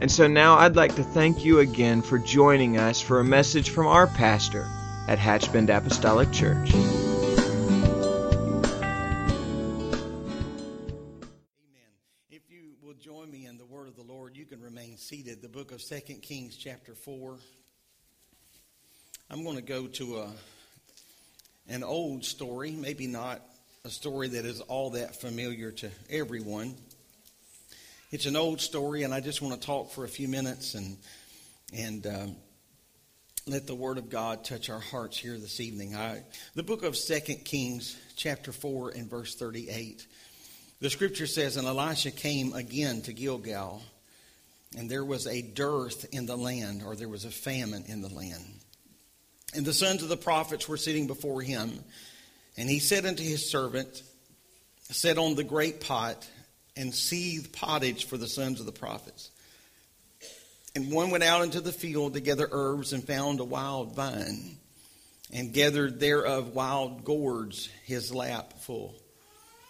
And so now I'd like to thank you again for joining us for a message from our pastor at Hatchbend Apostolic Church. Amen. If you will join me in the word of the Lord, you can remain seated. The book of Second Kings, chapter 4. I'm going to go to a, an old story, maybe not a story that is all that familiar to everyone. It's an old story, and I just want to talk for a few minutes and and um, let the Word of God touch our hearts here this evening. I, the book of Second Kings, chapter four and verse thirty-eight. The Scripture says, "And Elisha came again to Gilgal, and there was a dearth in the land, or there was a famine in the land. And the sons of the prophets were sitting before him, and he said unto his servant." Set on the great pot and seethe pottage for the sons of the prophets. And one went out into the field to gather herbs and found a wild vine, and gathered thereof wild gourds his lap full,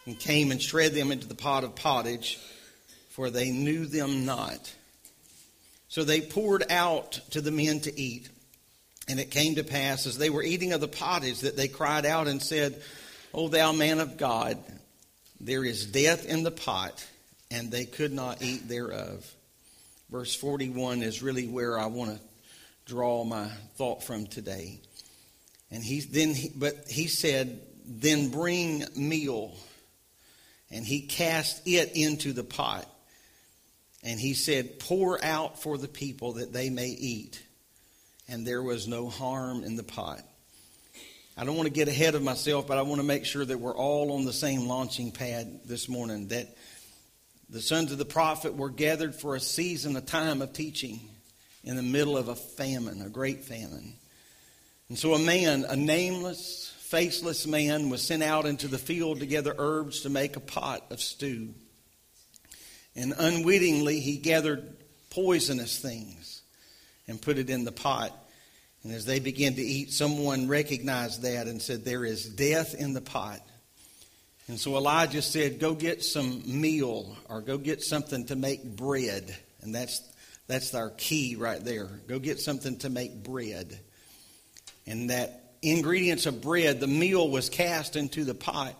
and came and shred them into the pot of pottage, for they knew them not. So they poured out to the men to eat. And it came to pass, as they were eating of the pottage, that they cried out and said, O thou man of God, there is death in the pot, and they could not eat thereof. Verse 41 is really where I want to draw my thought from today. And he then, he, but he said, then bring meal. And he cast it into the pot. And he said, pour out for the people that they may eat. And there was no harm in the pot. I don't want to get ahead of myself, but I want to make sure that we're all on the same launching pad this morning. That the sons of the prophet were gathered for a season, a time of teaching in the middle of a famine, a great famine. And so a man, a nameless, faceless man, was sent out into the field to gather herbs to make a pot of stew. And unwittingly, he gathered poisonous things and put it in the pot. And as they began to eat, someone recognized that and said, There is death in the pot. And so Elijah said, Go get some meal or go get something to make bread. And that's, that's our key right there. Go get something to make bread. And that ingredients of bread, the meal was cast into the pot.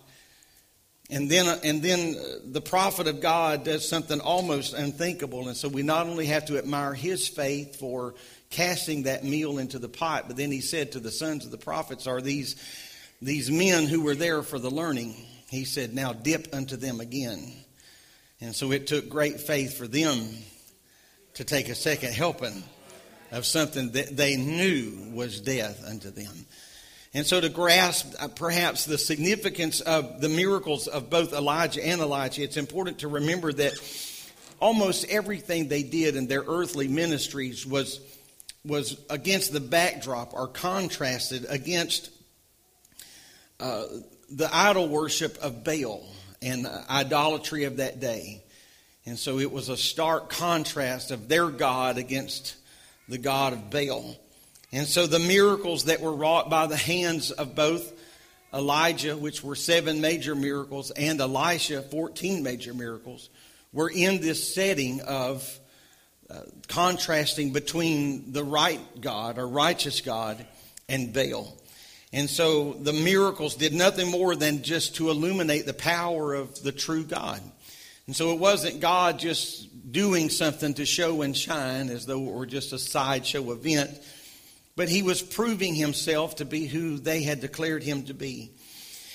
And then, uh, and then uh, the prophet of God does something almost unthinkable. And so we not only have to admire his faith for casting that meal into the pot. But then he said to the sons of the prophets, Are these, these men who were there for the learning? He said, Now dip unto them again. And so it took great faith for them to take a second helping of something that they knew was death unto them. And so to grasp uh, perhaps the significance of the miracles of both Elijah and Elisha, it's important to remember that almost everything they did in their earthly ministries was was against the backdrop or contrasted against uh, the idol worship of Baal and idolatry of that day. And so it was a stark contrast of their God against the God of Baal. And so the miracles that were wrought by the hands of both Elijah, which were seven major miracles, and Elisha, 14 major miracles, were in this setting of uh, contrasting between the right God or righteous God and Baal. And so the miracles did nothing more than just to illuminate the power of the true God. And so it wasn't God just doing something to show and shine as though it were just a sideshow event, but he was proving himself to be who they had declared him to be.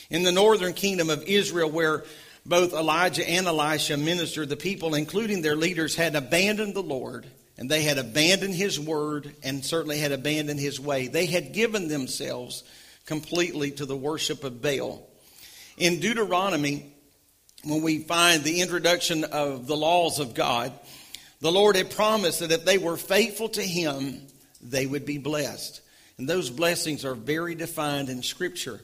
In the northern kingdom of Israel, where both Elijah and Elisha ministered, the people, including their leaders, had abandoned the Lord and they had abandoned his word and certainly had abandoned his way. They had given themselves completely to the worship of Baal. In Deuteronomy, when we find the introduction of the laws of God, The Lord had promised that if they were faithful to Him, they would be blessed. And those blessings are very defined in Scripture.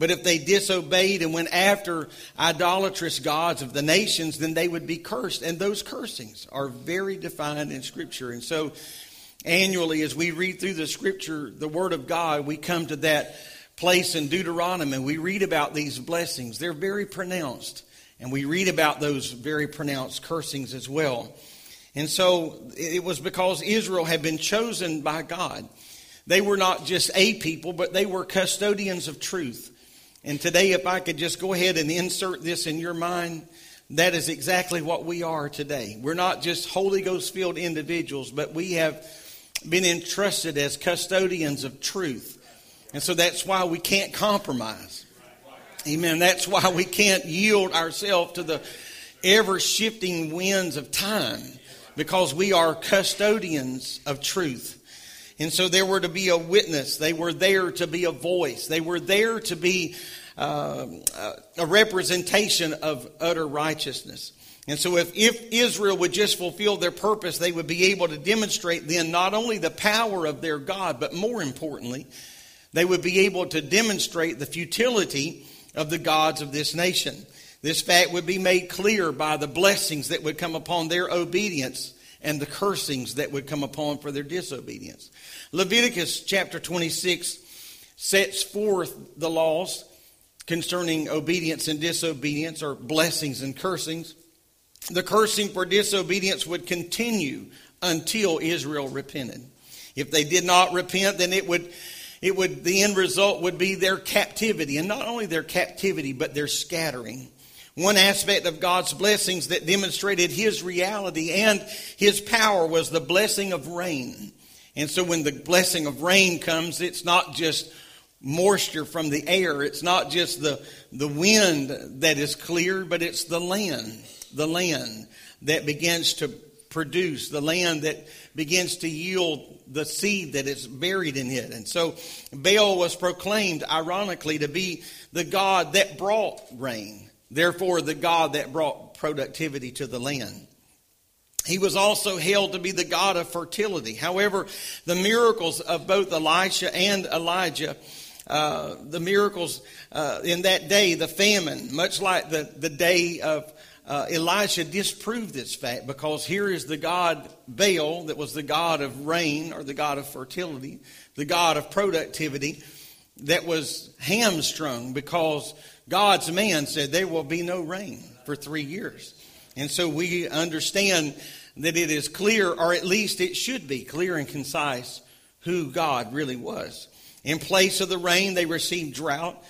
But if they disobeyed and went after idolatrous gods of the nations, then they would be cursed. And those cursings are very defined in Scripture. And so, annually, as we read through the Scripture, the Word of God, we come to that place in Deuteronomy we read about these blessings. They're very pronounced. And we read about those very pronounced cursings as well. And so it was because Israel had been chosen by God. They were not just a people, but they were custodians of truth. And today, if I could just go ahead and insert this in your mind, that is exactly what we are today. We're not just Holy Ghost filled individuals, but we have been entrusted as custodians of truth. And so that's why we can't compromise. Amen. That's why we can't yield ourselves to the ever shifting winds of time because we are custodians of truth. And so they were to be a witness. They were there to be a voice. They were there to be uh, a representation of utter righteousness. And so, if, if Israel would just fulfill their purpose, they would be able to demonstrate then not only the power of their God, but more importantly, they would be able to demonstrate the futility of the gods of this nation. This fact would be made clear by the blessings that would come upon their obedience and the cursings that would come upon for their disobedience. Leviticus chapter 26 sets forth the laws concerning obedience and disobedience, or blessings and cursings. The cursing for disobedience would continue until Israel repented. If they did not repent, then it would it would the end result would be their captivity and not only their captivity but their scattering one aspect of God's blessings that demonstrated His reality and His power was the blessing of rain. And so when the blessing of rain comes, it's not just moisture from the air, it's not just the, the wind that is clear, but it's the land, the land that begins to produce, the land that begins to yield the seed that is buried in it. And so Baal was proclaimed, ironically, to be the God that brought rain therefore the God that brought productivity to the land. He was also held to be the God of fertility. However, the miracles of both Elisha and Elijah, uh, the miracles uh, in that day, the famine, much like the, the day of uh, Elisha, disproved this fact because here is the God Baal that was the God of rain or the God of fertility, the God of productivity that was hamstrung because God's man said there will be no rain for three years. And so we understand that it is clear, or at least it should be clear and concise, who God really was. In place of the rain, they received drought.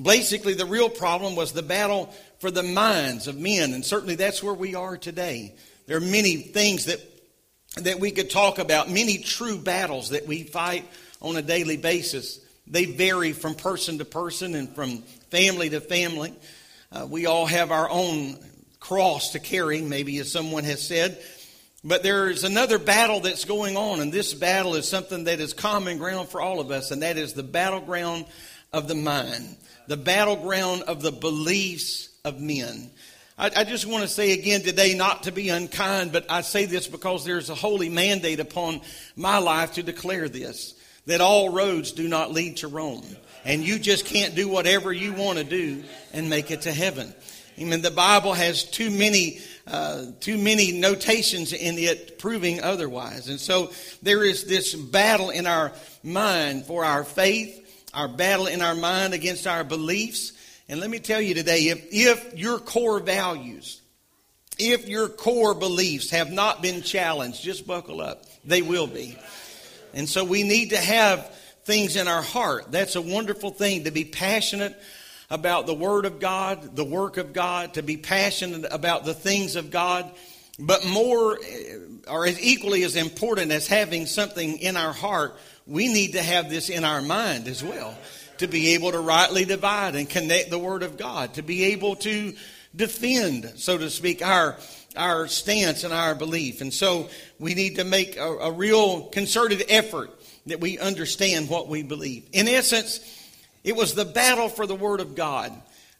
Basically, the real problem was the battle for the minds of men, and certainly that's where we are today. There are many things that, that we could talk about, many true battles that we fight on a daily basis. They vary from person to person and from family to family. Uh, we all have our own cross to carry, maybe as someone has said. But there's another battle that's going on, and this battle is something that is common ground for all of us, and that is the battleground of the mind, the battleground of the beliefs of men. I, I just want to say again today, not to be unkind, but I say this because there's a holy mandate upon my life to declare this that all roads do not lead to Rome and you just can't do whatever you want to do and make it to heaven. I mean, the Bible has too many, uh, too many notations in it proving otherwise. And so there is this battle in our mind for our faith, our battle in our mind against our beliefs. And let me tell you today, if, if your core values, if your core beliefs have not been challenged, just buckle up. They will be. And so we need to have things in our heart. That's a wonderful thing to be passionate about the Word of God, the work of God, to be passionate about the things of God. But more, eh, or as equally as important as having something in our heart, we need to have this in our mind as well to be able to rightly divide and connect the Word of God, to be able to defend, so to speak, our our stance and our belief. And so we need to make a, a real concerted effort that we understand what we believe. In essence, it was the battle for the Word of God.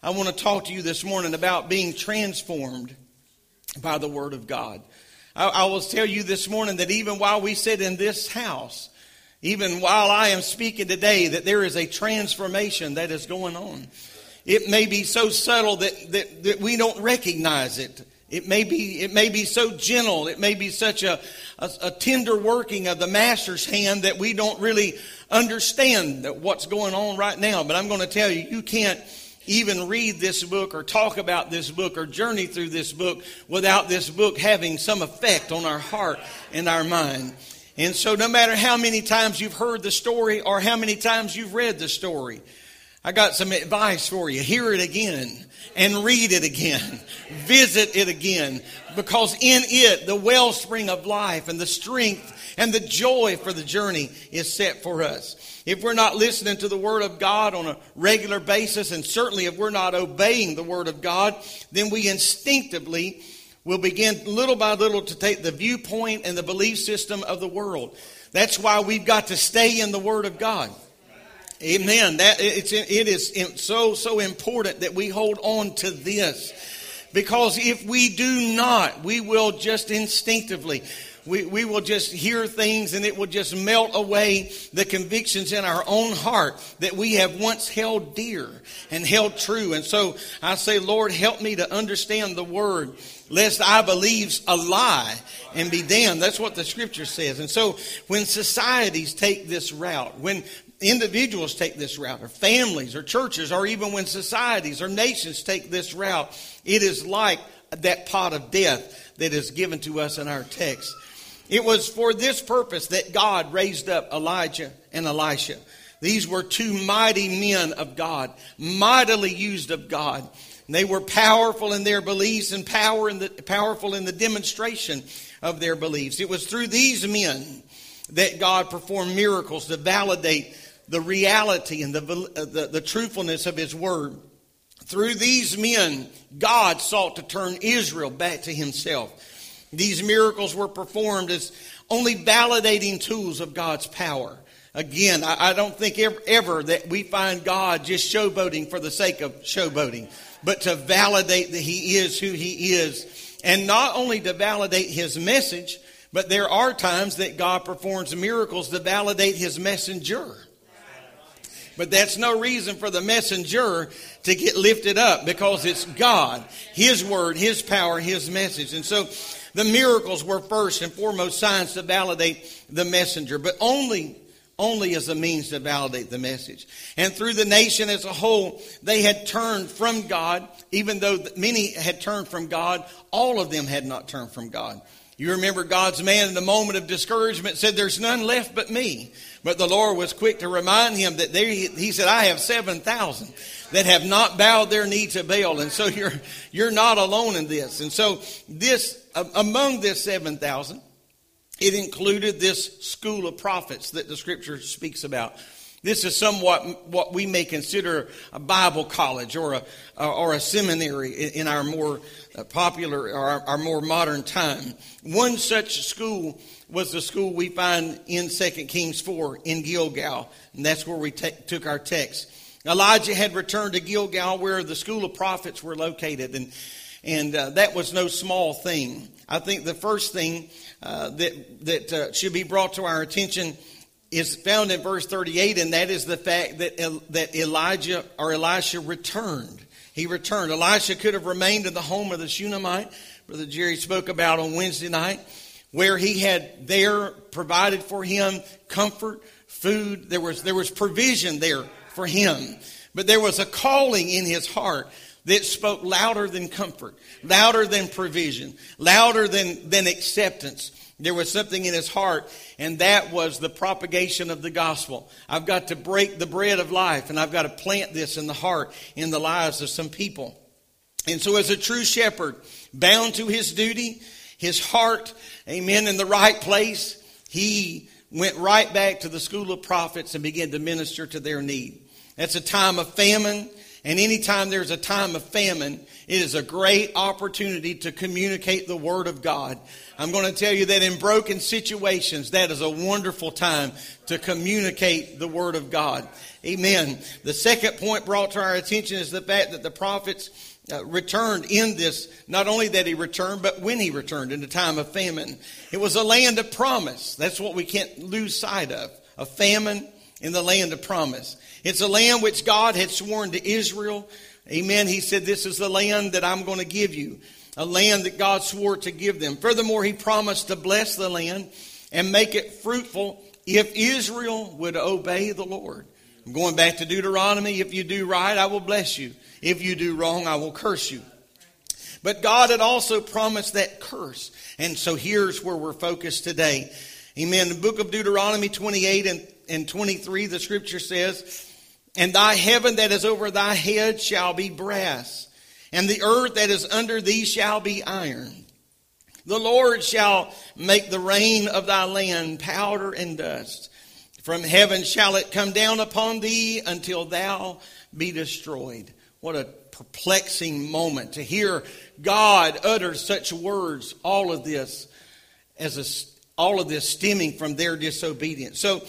I want to talk to you this morning about being transformed by the Word of God. I, I will tell you this morning that even while we sit in this house, even while I am speaking today, that there is a transformation that is going on. It may be so subtle that, that, that we don't recognize it. It may be, it may be so gentle. It may be such a, a, a, tender working of the master's hand that we don't really understand that what's going on right now. But I'm going to tell you, you can't even read this book or talk about this book or journey through this book without this book having some effect on our heart and our mind. And so no matter how many times you've heard the story or how many times you've read the story, I got some advice for you. Hear it again and read it again. Visit it again because in it the wellspring of life and the strength and the joy for the journey is set for us. If we're not listening to the Word of God on a regular basis, and certainly if we're not obeying the Word of God, then we instinctively will begin little by little to take the viewpoint and the belief system of the world. That's why we've got to stay in the Word of God. Amen. That it's it is so so important that we hold on to this. Because if we do not, we will just instinctively we, we will just hear things and it will just melt away the convictions in our own heart that we have once held dear and held true. And so I say, Lord, help me to understand the word lest I believes a lie and be damned. That's what the scripture says. And so when societies take this route, when individuals take this route, or families, or churches, or even when societies or nations take this route, it is like that pot of death that is given to us in our text. It was for this purpose that God raised up Elijah and Elisha. These were two mighty men of God, mightily used of God. They were powerful in their beliefs and power in the, powerful in the demonstration of their beliefs. It was through these men that God performed miracles to validate the reality and the, uh, the, the truthfulness of His Word. Through these men, God sought to turn Israel back to Himself. These miracles were performed as only validating tools of God's power. Again, I, I don't think ever, ever, that we find God just showboating for the sake of showboating, but to validate that He is who He is. And not only to validate His message, but there are times that God performs miracles to validate His messenger. But that's no reason for the messenger to get lifted up because it's God, His word, His power, His message. And so the miracles were first and foremost signs to validate the messenger, but only only as a means to validate the message. And through the nation as a whole, they had turned from God, even though many had turned from God, all of them had not turned from God. You remember God's man in the moment of discouragement said, There's none left but me. But the Lord was quick to remind him that there, he said, I have 7,000 that have not bowed their knee to Baal. And so you're, you're not alone in this. And so this, among this 7,000, it included this school of prophets that the scripture speaks about. This is somewhat what we may consider a Bible college or a, or a seminary in our more popular or our, our more modern time. One such school was the school we find in 2 Kings 4 in Gilgal, and that's where we t- took our text. Elijah had returned to Gilgal where the school of prophets were located, and, and uh, that was no small thing. I think the first thing uh, that, that uh, should be brought to our attention is found in verse 38, and that is the fact that, that Elijah or Elisha returned. He returned. Elisha could have remained in the home of the Shunammite, Brother Jerry spoke about on Wednesday night, where he had there provided for him comfort, food. There was, there was provision there for him. But there was a calling in his heart that spoke louder than comfort, louder than provision, louder than, than acceptance. There was something in his heart, and that was the propagation of the gospel. I've got to break the bread of life, and I've got to plant this in the heart, in the lives of some people. And so, as a true shepherd, bound to his duty, his heart, amen, in the right place, he went right back to the school of prophets and began to minister to their need. That's a time of famine. And anytime there's a time of famine, it is a great opportunity to communicate the Word of God. I'm going to tell you that in broken situations, that is a wonderful time to communicate the Word of God. Amen. The second point brought to our attention is the fact that the prophets uh, returned in this, not only that he returned, but when he returned in the time of famine. It was a land of promise. That's what we can't lose sight of. A famine in the land of promise. It's a land which God had sworn to Israel. Amen. He said, This is the land that I'm going to give you, a land that God swore to give them. Furthermore, he promised to bless the land and make it fruitful if Israel would obey the Lord. I'm going back to Deuteronomy. If you do right, I will bless you. If you do wrong, I will curse you. But God had also promised that curse. And so here's where we're focused today. Amen. The book of Deuteronomy 28 and, and 23, the scripture says, And thy heaven that is over thy head shall be brass, and the earth that is under thee shall be iron. The Lord shall make the rain of thy land powder and dust. From heaven shall it come down upon thee until thou be destroyed. What a perplexing moment to hear God utter such words, all of this as a, all of this stemming from their disobedience. So,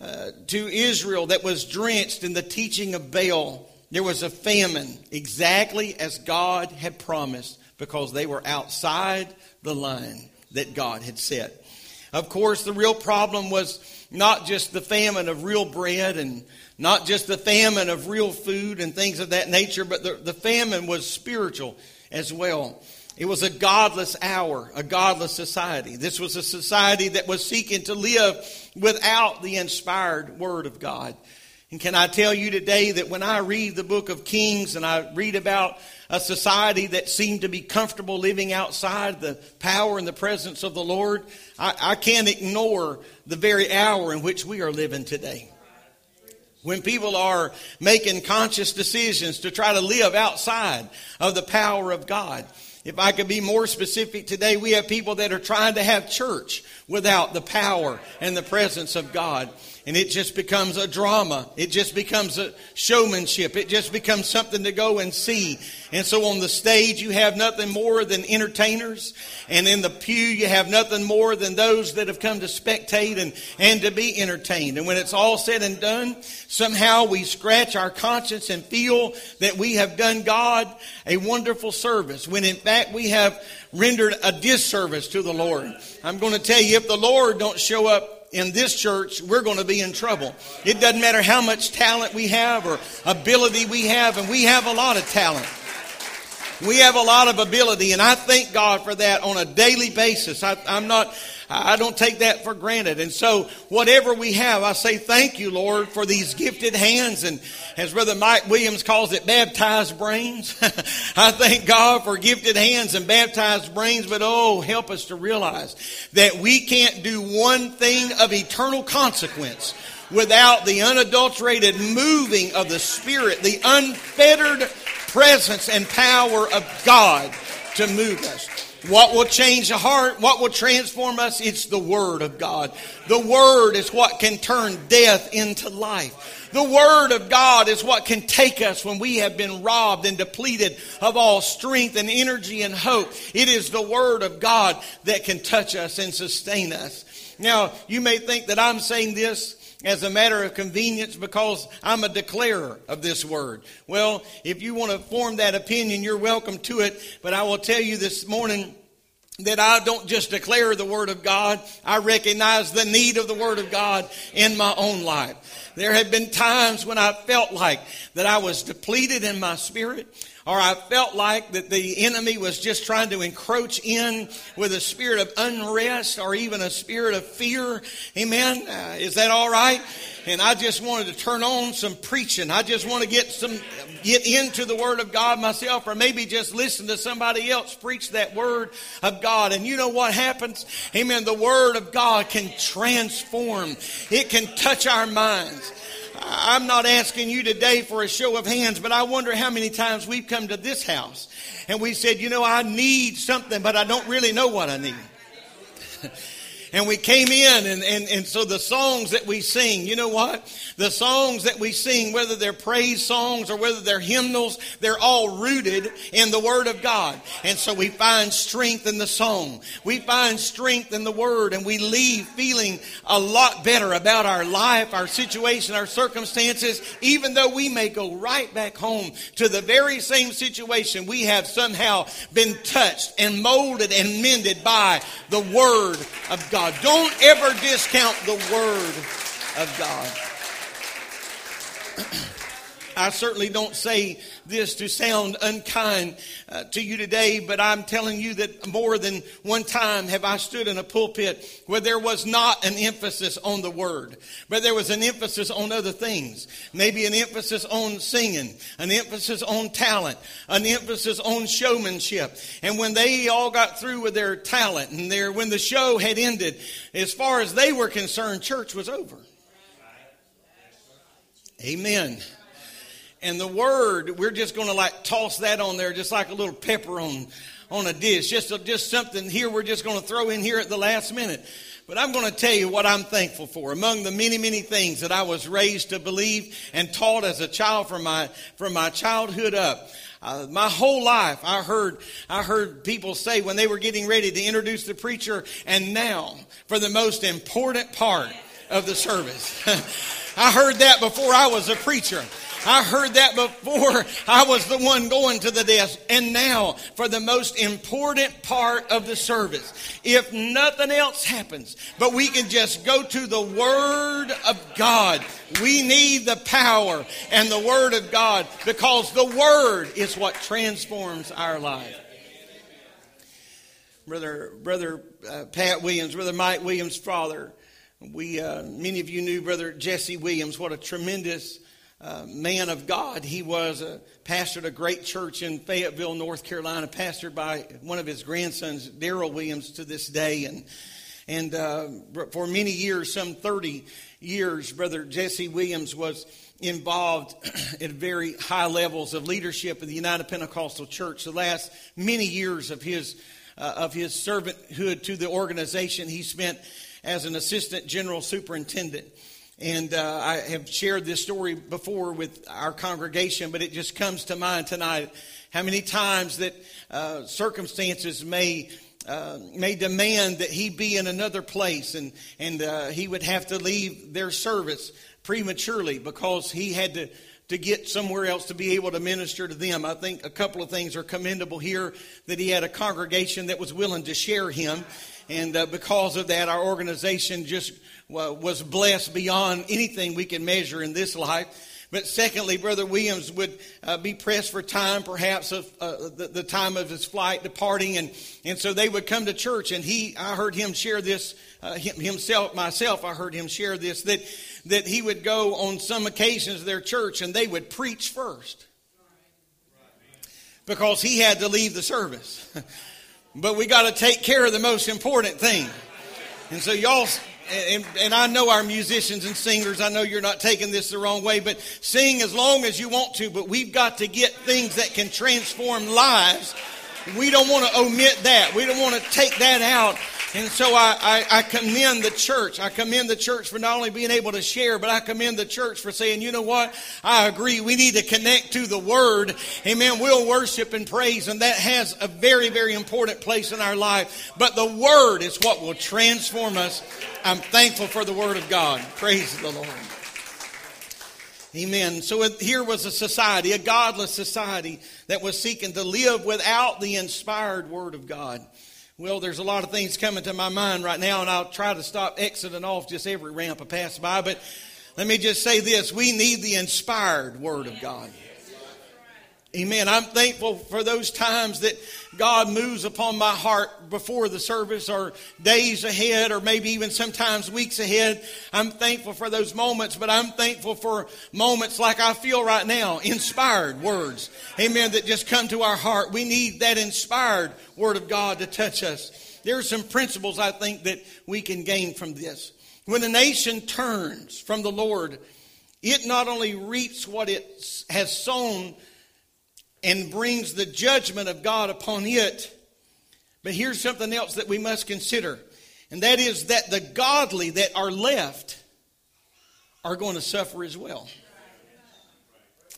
uh, to Israel that was drenched in the teaching of Baal, there was a famine, exactly as God had promised, because they were outside the line that God had set. Of course, the real problem was not just the famine of real bread and not just the famine of real food and things of that nature, but the, the famine was spiritual as well. It was a godless hour, a godless society. This was a society that was seeking to live without the inspired Word of God. And can I tell you today that when I read the book of Kings and I read about a society that seemed to be comfortable living outside the power and the presence of the Lord, I, I can't ignore the very hour in which we are living today. When people are making conscious decisions to try to live outside of the power of God. If I could be more specific today, we have people that are trying to have church without the power and the presence of God and it just becomes a drama. It just becomes a showmanship. It just becomes something to go and see. And so on the stage, you have nothing more than entertainers. And in the pew, you have nothing more than those that have come to spectate and, and to be entertained. And when it's all said and done, somehow we scratch our conscience and feel that we have done God a wonderful service. When in fact, we have rendered a disservice to the Lord. I'm going to tell you, if the Lord don't show up in this church, we're going to be in trouble. It doesn't matter how much talent we have or ability we have, and we have a lot of talent. We have a lot of ability, and I thank God for that on a daily basis. I, am not, I don't take that for granted. And so, whatever we have, I say thank you, Lord, for these gifted hands. And as Brother Mike Williams calls it, baptized brains. I thank God for gifted hands and baptized brains. But oh, help us to realize that we can't do one thing of eternal consequence without the unadulterated moving of the Spirit, the unfettered presence and power of God to move us. What will change the heart? What will transform us? It's the Word of God. The Word is what can turn death into life. The Word of God is what can take us when we have been robbed and depleted of all strength and energy and hope. It is the Word of God that can touch us and sustain us. Now, you may think that I'm saying this as a matter of convenience because I'm a declarer of this word. Well, if you want to form that opinion, you're welcome to it. But I will tell you this morning that I don't just declare the Word of God, I recognize the need of the Word of God in my own life. There have been times when I felt like that I was depleted in my spirit or I felt like that the enemy was just trying to encroach in with a spirit of unrest or even a spirit of fear. Amen. Uh, is that all right? And I just wanted to turn on some preaching. I just want to get some, get into the Word of God myself, or maybe just listen to somebody else preach that Word of God. And you know what happens? Amen. The Word of God can transform. It can touch our minds. I'm not asking you today for a show of hands, but I wonder how many times we've come to this house and we said, you know, I need something, but I don't really know what I need. and we came in and, and, and so the songs that we sing, you know what? The songs that we sing, whether they're praise songs or whether they're hymnals, they're all rooted in the Word of God. And so we find strength in the song. We find strength in the Word and we leave feeling a lot better about our life, our situation, our circumstances, even though we may go right back home to the very same situation we have somehow been touched and molded and mended by the Word of God. Don't ever discount the Word of God. I certainly don't say this to sound unkind uh, to you today, but I'm telling you that more than one time have I stood in a pulpit where there was not an emphasis on the word, but there was an emphasis on other things. Maybe an emphasis on singing, an emphasis on talent, an emphasis on showmanship. And when they all got through with their talent and their, when the show had ended, as far as they were concerned, church was over. Amen. And the word, we're just going to like toss that on there just like a little pepper on, on a dish. Just, just something here we're just going to throw in here at the last minute. But I'm going to tell you what I'm thankful for. Among the many, many things that I was raised to believe and taught as a child from my, from my childhood up. Uh, my whole life, I heard, I heard people say when they were getting ready to introduce the preacher, and now for the most important part of the service. I heard that before I was a preacher. I heard that before I was the one going to the desk. And now for the most important part of the service. If nothing else happens, but we can just go to the Word of God. We need the power and the Word of God because the Word is what transforms our life. Brother, brother uh, Pat Williams, brother Mike Williams' father. We, uh, many of you knew brother Jesse Williams. What a tremendous uh, man of God. He was pastor at a great church in Fayetteville, North Carolina, pastored by one of his grandsons, Daryl Williams, to this day. And and uh, for many years, some 30 years, Brother Jesse Williams was involved at very high levels of leadership in the United Pentecostal Church. The last many years of his uh, of his servanthood to the organization, he spent as an assistant general superintendent. And uh, I have shared this story before with our congregation, but it just comes to mind tonight. How many times that uh, circumstances may uh, may demand that he be in another place, and and uh, he would have to leave their service prematurely because he had to to get somewhere else to be able to minister to them. I think a couple of things are commendable here that he had a congregation that was willing to share him. And uh, because of that, our organization just was blessed beyond anything we can measure in this life. But secondly, Brother Williams would uh, be pressed for time, perhaps of uh, the, the, time of his flight departing, and and so they would come to church. And he, I heard him share this uh, himself, myself. I heard him share this that that he would go on some occasions to their church, and they would preach first because he had to leave the service. but we got to take care of the most important thing. And so y'all and, and, I know our musicians and singers, I know you're not taking this the wrong way, but sing as long as you want to, but we've got to get things that can transform lives. We don't want to omit that. We don't want to take that out and so I, I, I, commend the church. I commend the church for not only being able to share, but I commend the church for saying, you know what? I agree. We need to connect to the Word. Amen. We'll worship and praise, and that has a very, very important place in our life. But the Word is what will transform us. I'm thankful for the Word of God. Praise the Lord. Amen. So here was a society, a godless society, that was seeking to live without the inspired Word of God. Well, there's a lot of things coming to my mind right now, and I'll try to stop exiting off just every ramp I pass by. But let me just say this we need the inspired Word of God. Amen. I'm thankful for those times that God moves upon my heart before the service or days ahead or maybe even sometimes weeks ahead. I'm thankful for those moments, but I'm thankful for moments like I feel right now, inspired words. Amen. That just come to our heart. We need that inspired word of God to touch us. There are some principles I think that we can gain from this. When a nation turns from the Lord, it not only reaps what it has sown, and brings the judgment of God upon it. But here's something else that we must consider. And that is that the godly that are left are going to suffer as well.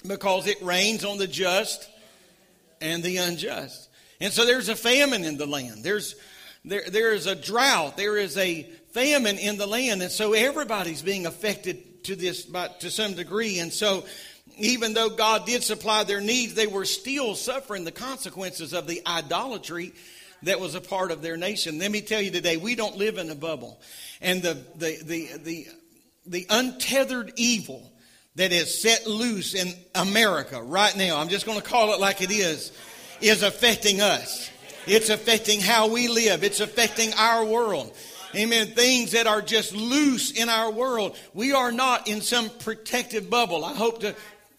Because it rains on the just and the unjust. And so there's a famine in the land. There's there, there is a drought. There is a famine in the land. And so everybody's being affected to this by, to some degree. And so even though God did supply their needs, they were still suffering the consequences of the idolatry that was a part of their nation. Let me tell you today, we don't live in a bubble. And the, the, the, the, the untethered evil that is set loose in America right now, I'm just going to call it like it is, is affecting us. It's affecting how we live. It's affecting our world. Amen. Things that are just loose in our world. We are not in some protective bubble. I hope to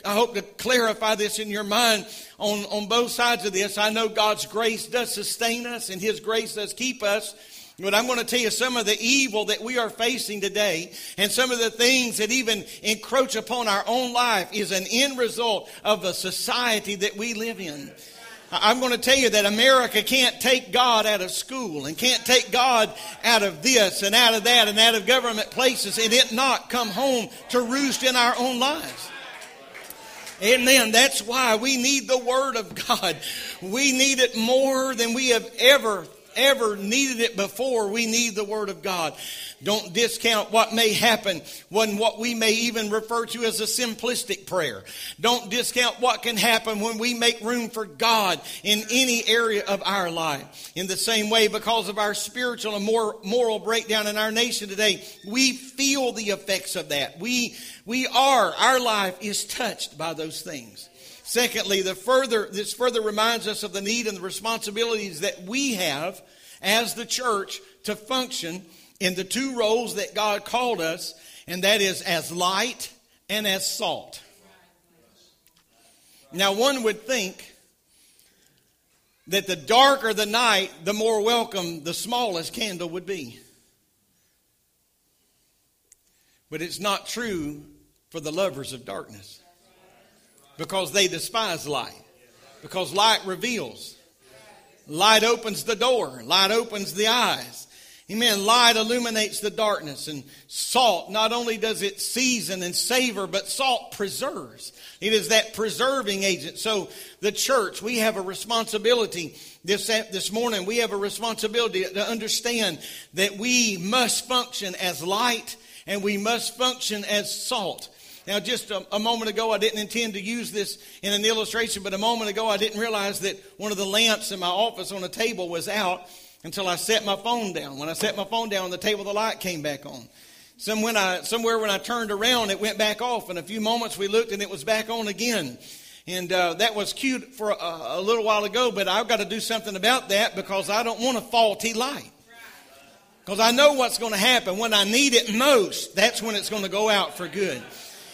I hope to clarify this in your mind on, on both sides of this. I know God's grace does sustain us and His grace does keep us. But I'm going to tell you some of the evil that we are facing today and some of the things that even encroach upon our own life is an end result of the society that we live in. I'm going to tell you that America can't take God out of school and can't take God out of this and out of that and out of government places and it not come home to roost in our own lives. Amen. That's why we need the Word of God. We need it more than we have ever, ever needed it before. We need the Word of God. Don't discount what may happen when what we may even refer to as a simplistic prayer. Don't discount what can happen when we make room for God in any area of our life. In the same way, because of our spiritual and moral breakdown in our nation today, we feel the effects of that. We, we are, our life is touched by those things. Secondly, the further, this further reminds us of the need and the responsibilities that we have as the church to function in the two roles that God called us, and that is as light and as salt. Now, one would think that the darker the night, the more welcome the smallest candle would be. But it's not true for the lovers of darkness because they despise light. Because light reveals, light opens the door, light opens the eyes. Amen. Light illuminates the darkness and salt, not only does it season and savor, but salt preserves. It is that preserving agent. So the church, we have a responsibility this, this morning. We have a responsibility to understand that we must function as light and we must function as salt. Now, just a, a, moment ago, I didn't intend to use this in an illustration, but a moment ago, I didn't realize that one of the lamps in my office on the table was out until I set my phone down. When I set my phone down, the table, the light came back on. Some when I, somewhere when I turned around, it went back off. In a few moments, we looked and it was back on again. And uh, that was cute for a, a little while ago, but I've got to do something about that because I don't want a faulty light. Because I know what's going to happen. When I need it most, that's when it's going to go out for good.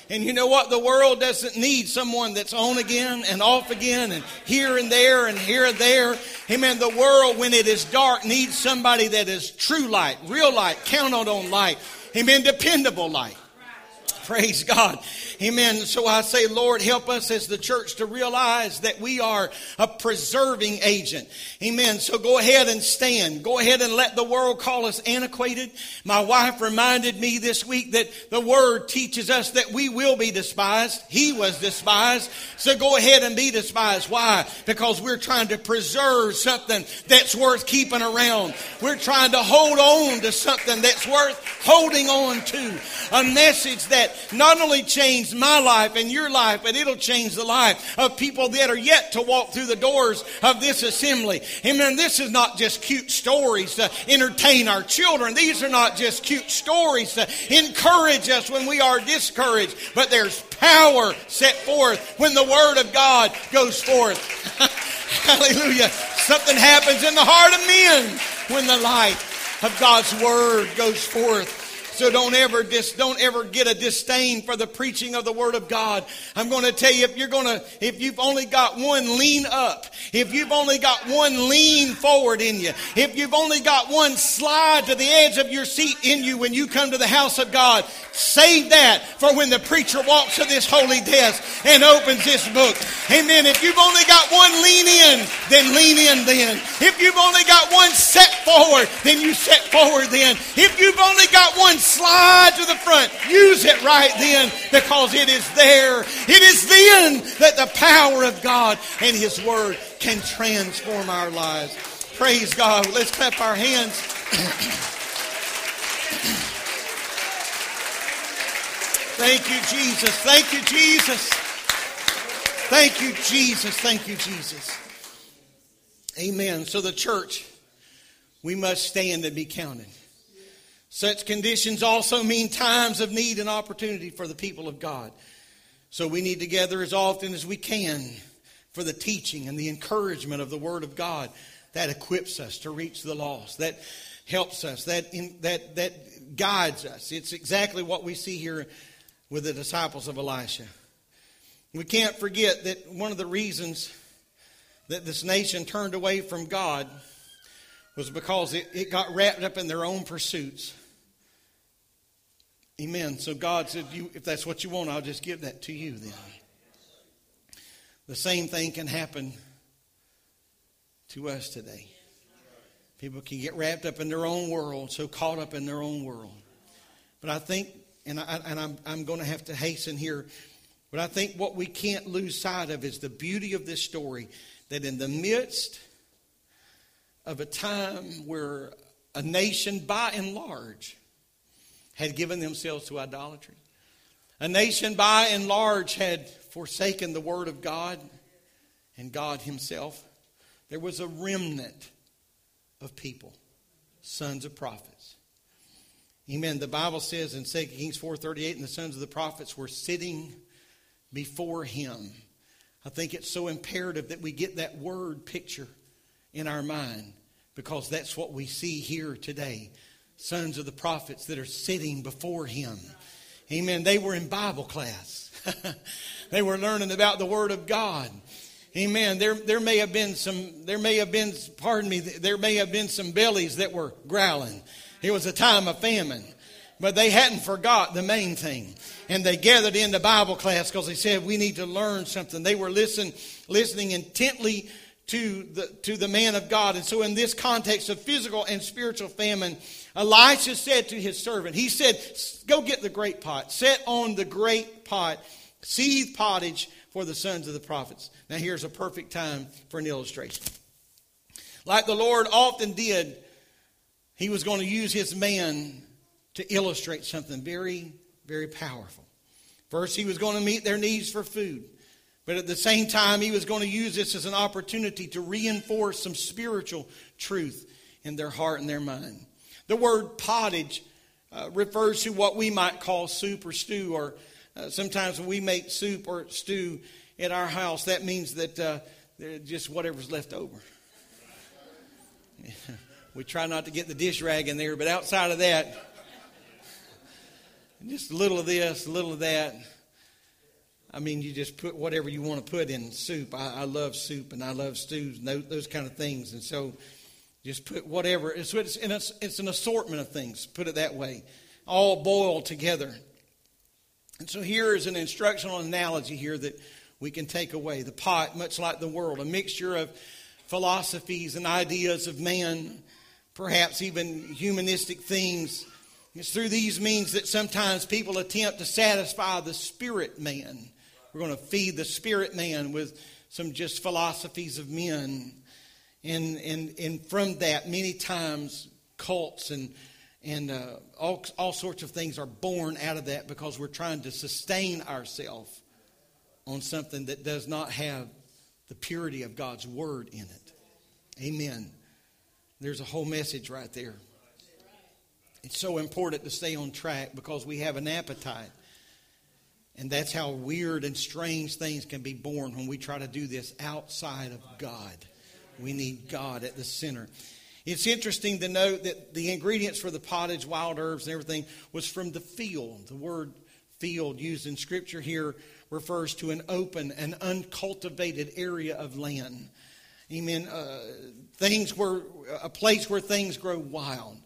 And you know what? The world doesn't need someone that's on again and off again and here and there and here and there. Amen. The world, when it is dark, needs somebody that is true light, real light, counted on light. Amen. Dependable light. Praise God. Amen. So I say, Lord, help us as the church to realize that we are a preserving agent. Amen. So go ahead and stand. Go ahead and let the world call us antiquated. My wife reminded me this week that the word teaches us that we will be despised. He was despised. So go ahead and be despised. Why? Because we're trying to preserve something that's worth keeping around. We're trying to hold on to something that's worth holding on to. A message that not only changed my life and your life, but it'll change the life of people that are yet to walk through the doors of this assembly. Amen. This is not just cute stories to entertain our children. These are not just cute stories to encourage us when we are discouraged, but there's power set forth when the Word of God goes forth. Hallelujah. Something happens in the heart of men when the light of God's Word goes forth. So don't ever dis, don't ever get a disdain for the preaching of the Word of God. I'm going to tell you if you're going to, if you've only got one lean up, if you've only got one lean forward in you, if you've only got one slide to the edge of your seat in you when you come to the house of God, save that for when the preacher walks to this holy desk and opens this book. Amen. If you've only got one lean in, then lean in then. If you've only got one set forward, then you set forward then. If you've only got one slide to the front, use it right then because it is there. It is then that the power of God and His Word can transform our lives. Praise God. Let's clap our hands. Thank you, Jesus. Thank you, Jesus. Thank you, Jesus. Thank you, Jesus. Amen. So the church, we must stand and be counted. Such conditions also mean times of need and opportunity for the people of God. So we need to gather as often as we can for the teaching and the encouragement of the Word of God. That equips us to reach the lost. That helps us. That, in, that, that guides us. It's exactly what we see here with the disciples of Elisha. We can't forget that one of the reasons that this nation turned away from God was because it, it got wrapped up in their own pursuits. Amen. So God said, you, if that's what you want, I'll just give that to you then. The same thing can happen to us today. People can get wrapped up in their own world, so caught up in their own world. But I think, and, I, and I'm, I'm going to have to hasten here, but I think what we can't lose sight of is the beauty of this story that in the midst of a time where a nation, by and large, had given themselves to idolatry, a nation, by and large, had forsaken the Word of God and God Himself, there was a remnant of people, sons of prophets. Amen. The Bible says in 2 Kings 4.38, and the sons of the prophets were sitting before him. I think it's so imperative that we get that word picture in our mind because that's what we see here today. Sons of the prophets that are sitting before him. Amen. They were in Bible class. they were learning about the Word of God. Amen. There, there may have been some, there may have been, pardon me, there may have been some bellies that were growling. It was a time of famine. But they hadn't forgot the main thing. And they gathered in the Bible class because they said, we need to learn something. They were listen, listening intently to the, to the man of God. And so in this context of physical and spiritual famine, Elisha said to his servant, he said, go get the great pot, set on the great pot, seethe pottage for the sons of the prophets. Now here's a perfect time for an illustration. Like the Lord often did, he was going to use his man to illustrate something very, very powerful. First, he was going to meet their needs for food. But at the same time, he was going to use this as an opportunity to reinforce some spiritual truth in their heart and their mind. The word pottage uh, refers to what we might call soup or stew, or uh, sometimes when we make soup or stew at our house, that means that uh, just whatever's left over. we try not to get the dish rag in there, but outside of that, just a little of this, a little of that. I mean, you just put whatever you want to put in soup. I, I love soup and I love stews and those, those, kind of things. And so just put whatever. It's, it's, it's, it's an assortment of things, put it that way, all boiled together. And so here is an instructional analogy here that we can take away. The pot, much like the world, a mixture of philosophies and ideas of man, perhaps even humanistic things it's through these means that sometimes people attempt to satisfy the spirit man. We're going to feed the spirit man with some just philosophies of men. And, and, and from that, many times cults and, and uh, all, all sorts of things are born out of that because we're trying to sustain ourselves on something that does not have the purity of God's word in it. Amen. There's a whole message right there. It's so important to stay on track because we have an appetite. And that's how weird and strange things can be born when we try to do this outside of God. We need God at the center. It's interesting to note that the ingredients for the pottage, wild herbs, and everything was from the field. The word field used in Scripture here refers to an open and uncultivated area of land. Amen. Uh, things were a place where things grow wild.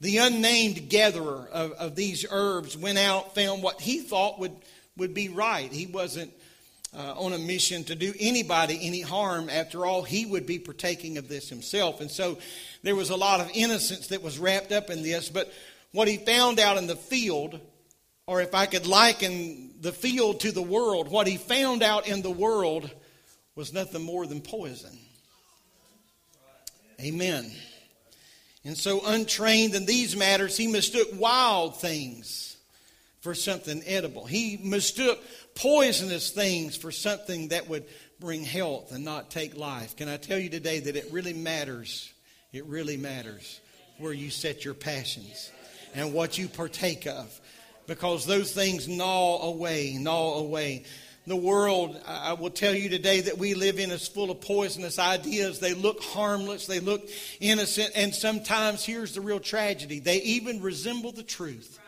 The unnamed gatherer of, of these herbs went out, found what he thought would, would be right. He wasn't uh, on a mission to do anybody any harm. After all, he would be partaking of this himself. And so there was a lot of innocence that was wrapped up in this. But what he found out in the field, or if I could liken the field to the world, what he found out in the world was nothing more than poison. Amen. And so, untrained in these matters, he mistook wild things for something edible. He mistook poisonous things for something that would bring health and not take life. Can I tell you today that it really matters? It really matters where you set your passions and what you partake of because those things gnaw away, gnaw away. The world, I will tell you today that we live in is full of poisonous ideas. They look harmless, they look innocent, and sometimes here's the real tragedy they even resemble the truth.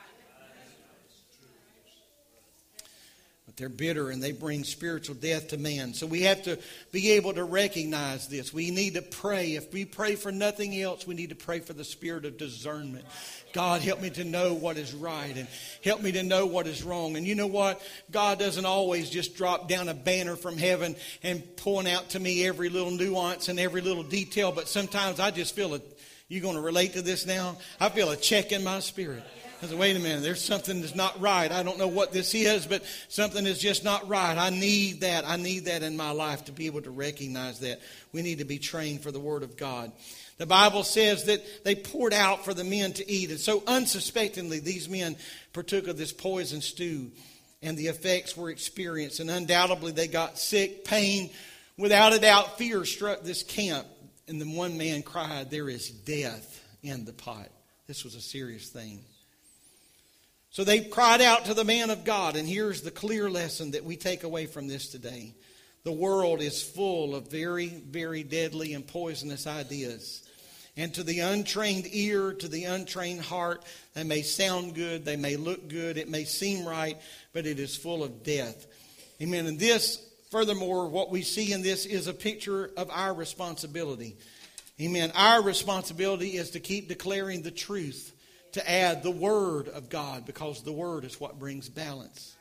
They're bitter and they bring spiritual death to man. So we have to be able to recognize this. We need to pray. If we pray for nothing else, we need to pray for the spirit of discernment. God, help me to know what is right and help me to know what is wrong. And you know what? God doesn't always just drop down a banner from heaven and point out to me every little nuance and every little detail, but sometimes I just feel a, you going to relate to this now? I feel a check in my spirit. I said, wait a minute, there's something that's not right. I don't know what this is, but something is just not right. I need that. I need that in my life to be able to recognize that. We need to be trained for the Word of God. The Bible says that they poured out for the men to eat. And so, unsuspectingly, these men partook of this poison stew, and the effects were experienced. And undoubtedly, they got sick, pain. Without a doubt, fear struck this camp. And then one man cried, There is death in the pot. This was a serious thing. So they cried out to the man of God, and here's the clear lesson that we take away from this today. The world is full of very, very deadly and poisonous ideas. And to the untrained ear, to the untrained heart, they may sound good, they may look good, it may seem right, but it is full of death. Amen. And this, furthermore, what we see in this is a picture of our responsibility. Amen. Our responsibility is to keep declaring the truth to add the Word of God because the Word is what brings balance.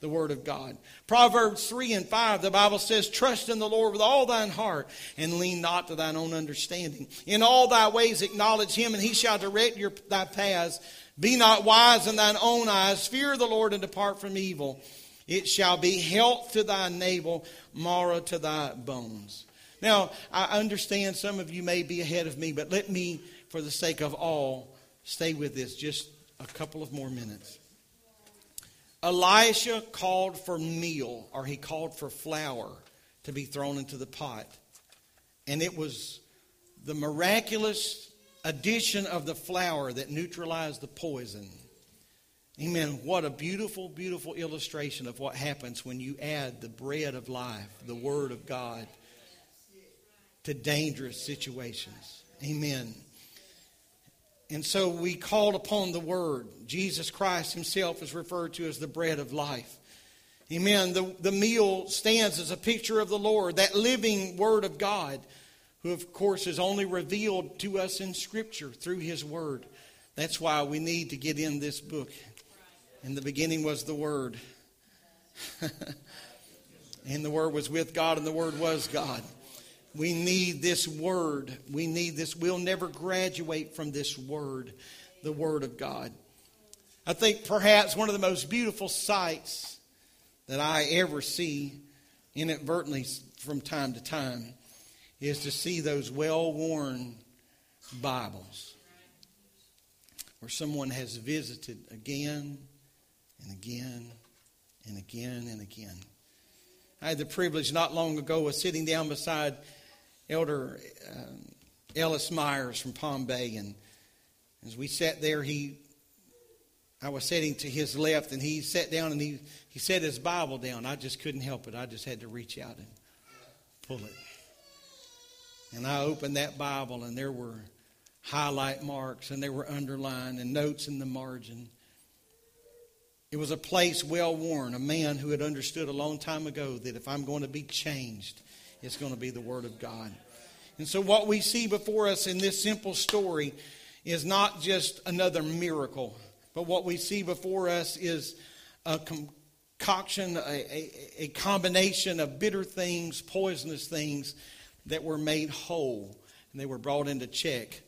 The Word of God. Proverbs 3 and 5, the Bible says, Trust in the Lord with all thine heart and lean not to thine own understanding. In all thy ways acknowledge him, and he shall direct your, thy paths. Be not wise in thine own eyes. Fear the Lord and depart from evil. It shall be health to thy navel, marrow to thy bones. Now, I understand some of you may be ahead of me, but let me, for the sake of all, Stay with this just a couple of more minutes. Elisha called for meal, or he called for flour to be thrown into the pot. And it was the miraculous addition of the flour that neutralized the poison. Amen. What a beautiful, beautiful illustration of what happens when you add the bread of life, the Word of God, to dangerous situations. Amen. And so we called upon the Word. Jesus Christ Himself is referred to as the bread of life. Amen. The, the meal stands as a picture of the Lord, that living Word of God, who, of course, is only revealed to us in Scripture through His Word. That's why we need to get in this book. In the beginning was the Word. and the Word was with God, and the Word was God. We need this word. We need this. We'll never graduate from this word, the word of God. I think perhaps one of the most beautiful sights that I ever see inadvertently from time to time is to see those well worn Bibles where someone has visited again and again and again and again. I had the privilege not long ago of sitting down beside Elder um, Ellis Myers from Palm Bay, and as we sat there, he I was sitting to his left, and he sat down and he, he set his Bible down. I just couldn't help it. I just had to reach out and pull it. And I opened that Bible, and there were highlight marks, and they were underlined, and notes in the margin. It was a place well worn, a man who had understood a long time ago that if I'm going to be changed, it's going to be the Word of God. And so, what we see before us in this simple story is not just another miracle, but what we see before us is a concoction, a, a, a combination of bitter things, poisonous things that were made whole, and they were brought into check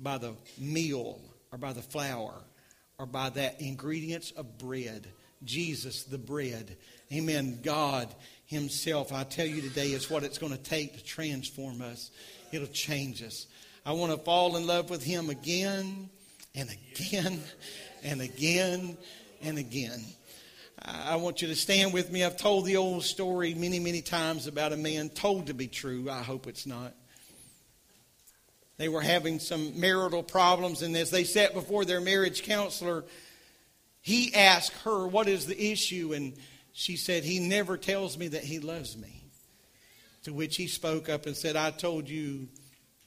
by the meal or by the flour or by that ingredients of bread. Jesus, the bread. Amen. God Himself, I tell you today, is what it's going to take to transform us. It'll change us. I want to fall in love with Him again and again and again and again. I want you to stand with me. I've told the old story many, many times about a man told to be true. I hope it's not. They were having some marital problems, and as they sat before their marriage counselor, he asked her, What is the issue? And she said, He never tells me that he loves me. To which he spoke up and said, I told you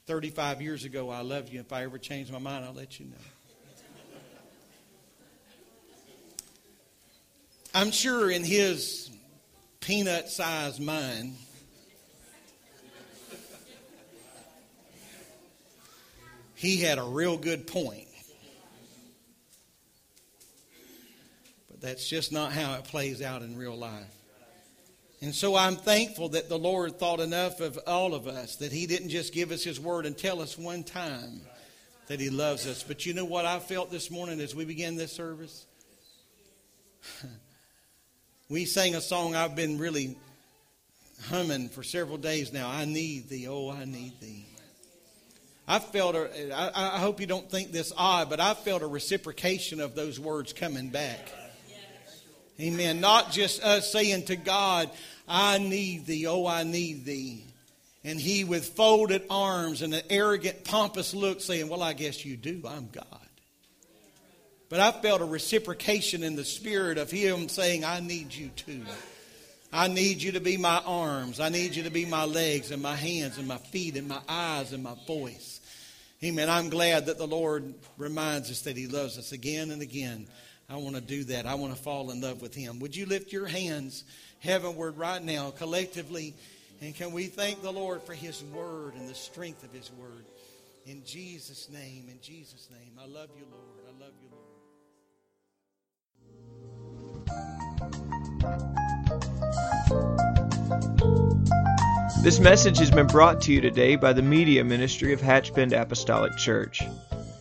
35 years ago I love you. If I ever change my mind, I'll let you know. I'm sure in his peanut sized mind, he had a real good point. That's just not how it plays out in real life. And so I'm thankful that the Lord thought enough of all of us that He didn't just give us His word and tell us one time that He loves us. But you know what I felt this morning as we began this service? we sang a song I've been really humming for several days now. I need thee, oh, I need thee. I felt, a, I, I hope you don't think this odd, but I felt a reciprocation of those words coming back. Amen. Not just us saying to God, I need thee, oh, I need thee. And he with folded arms and an arrogant, pompous look saying, Well, I guess you do. I'm God. But I felt a reciprocation in the spirit of him saying, I need you too. I need you to be my arms. I need you to be my legs and my hands and my feet and my eyes and my voice. Amen. I'm glad that the Lord reminds us that He loves us again and again. I want to do that. I want to fall in love with Him. Would you lift your hands heavenward right now, collectively? And can we thank the Lord for His word and the strength of His word? In Jesus' name, in Jesus' name. I love you, Lord. I love you, Lord. This message has been brought to you today by the Media Ministry of Hatchbend Apostolic Church.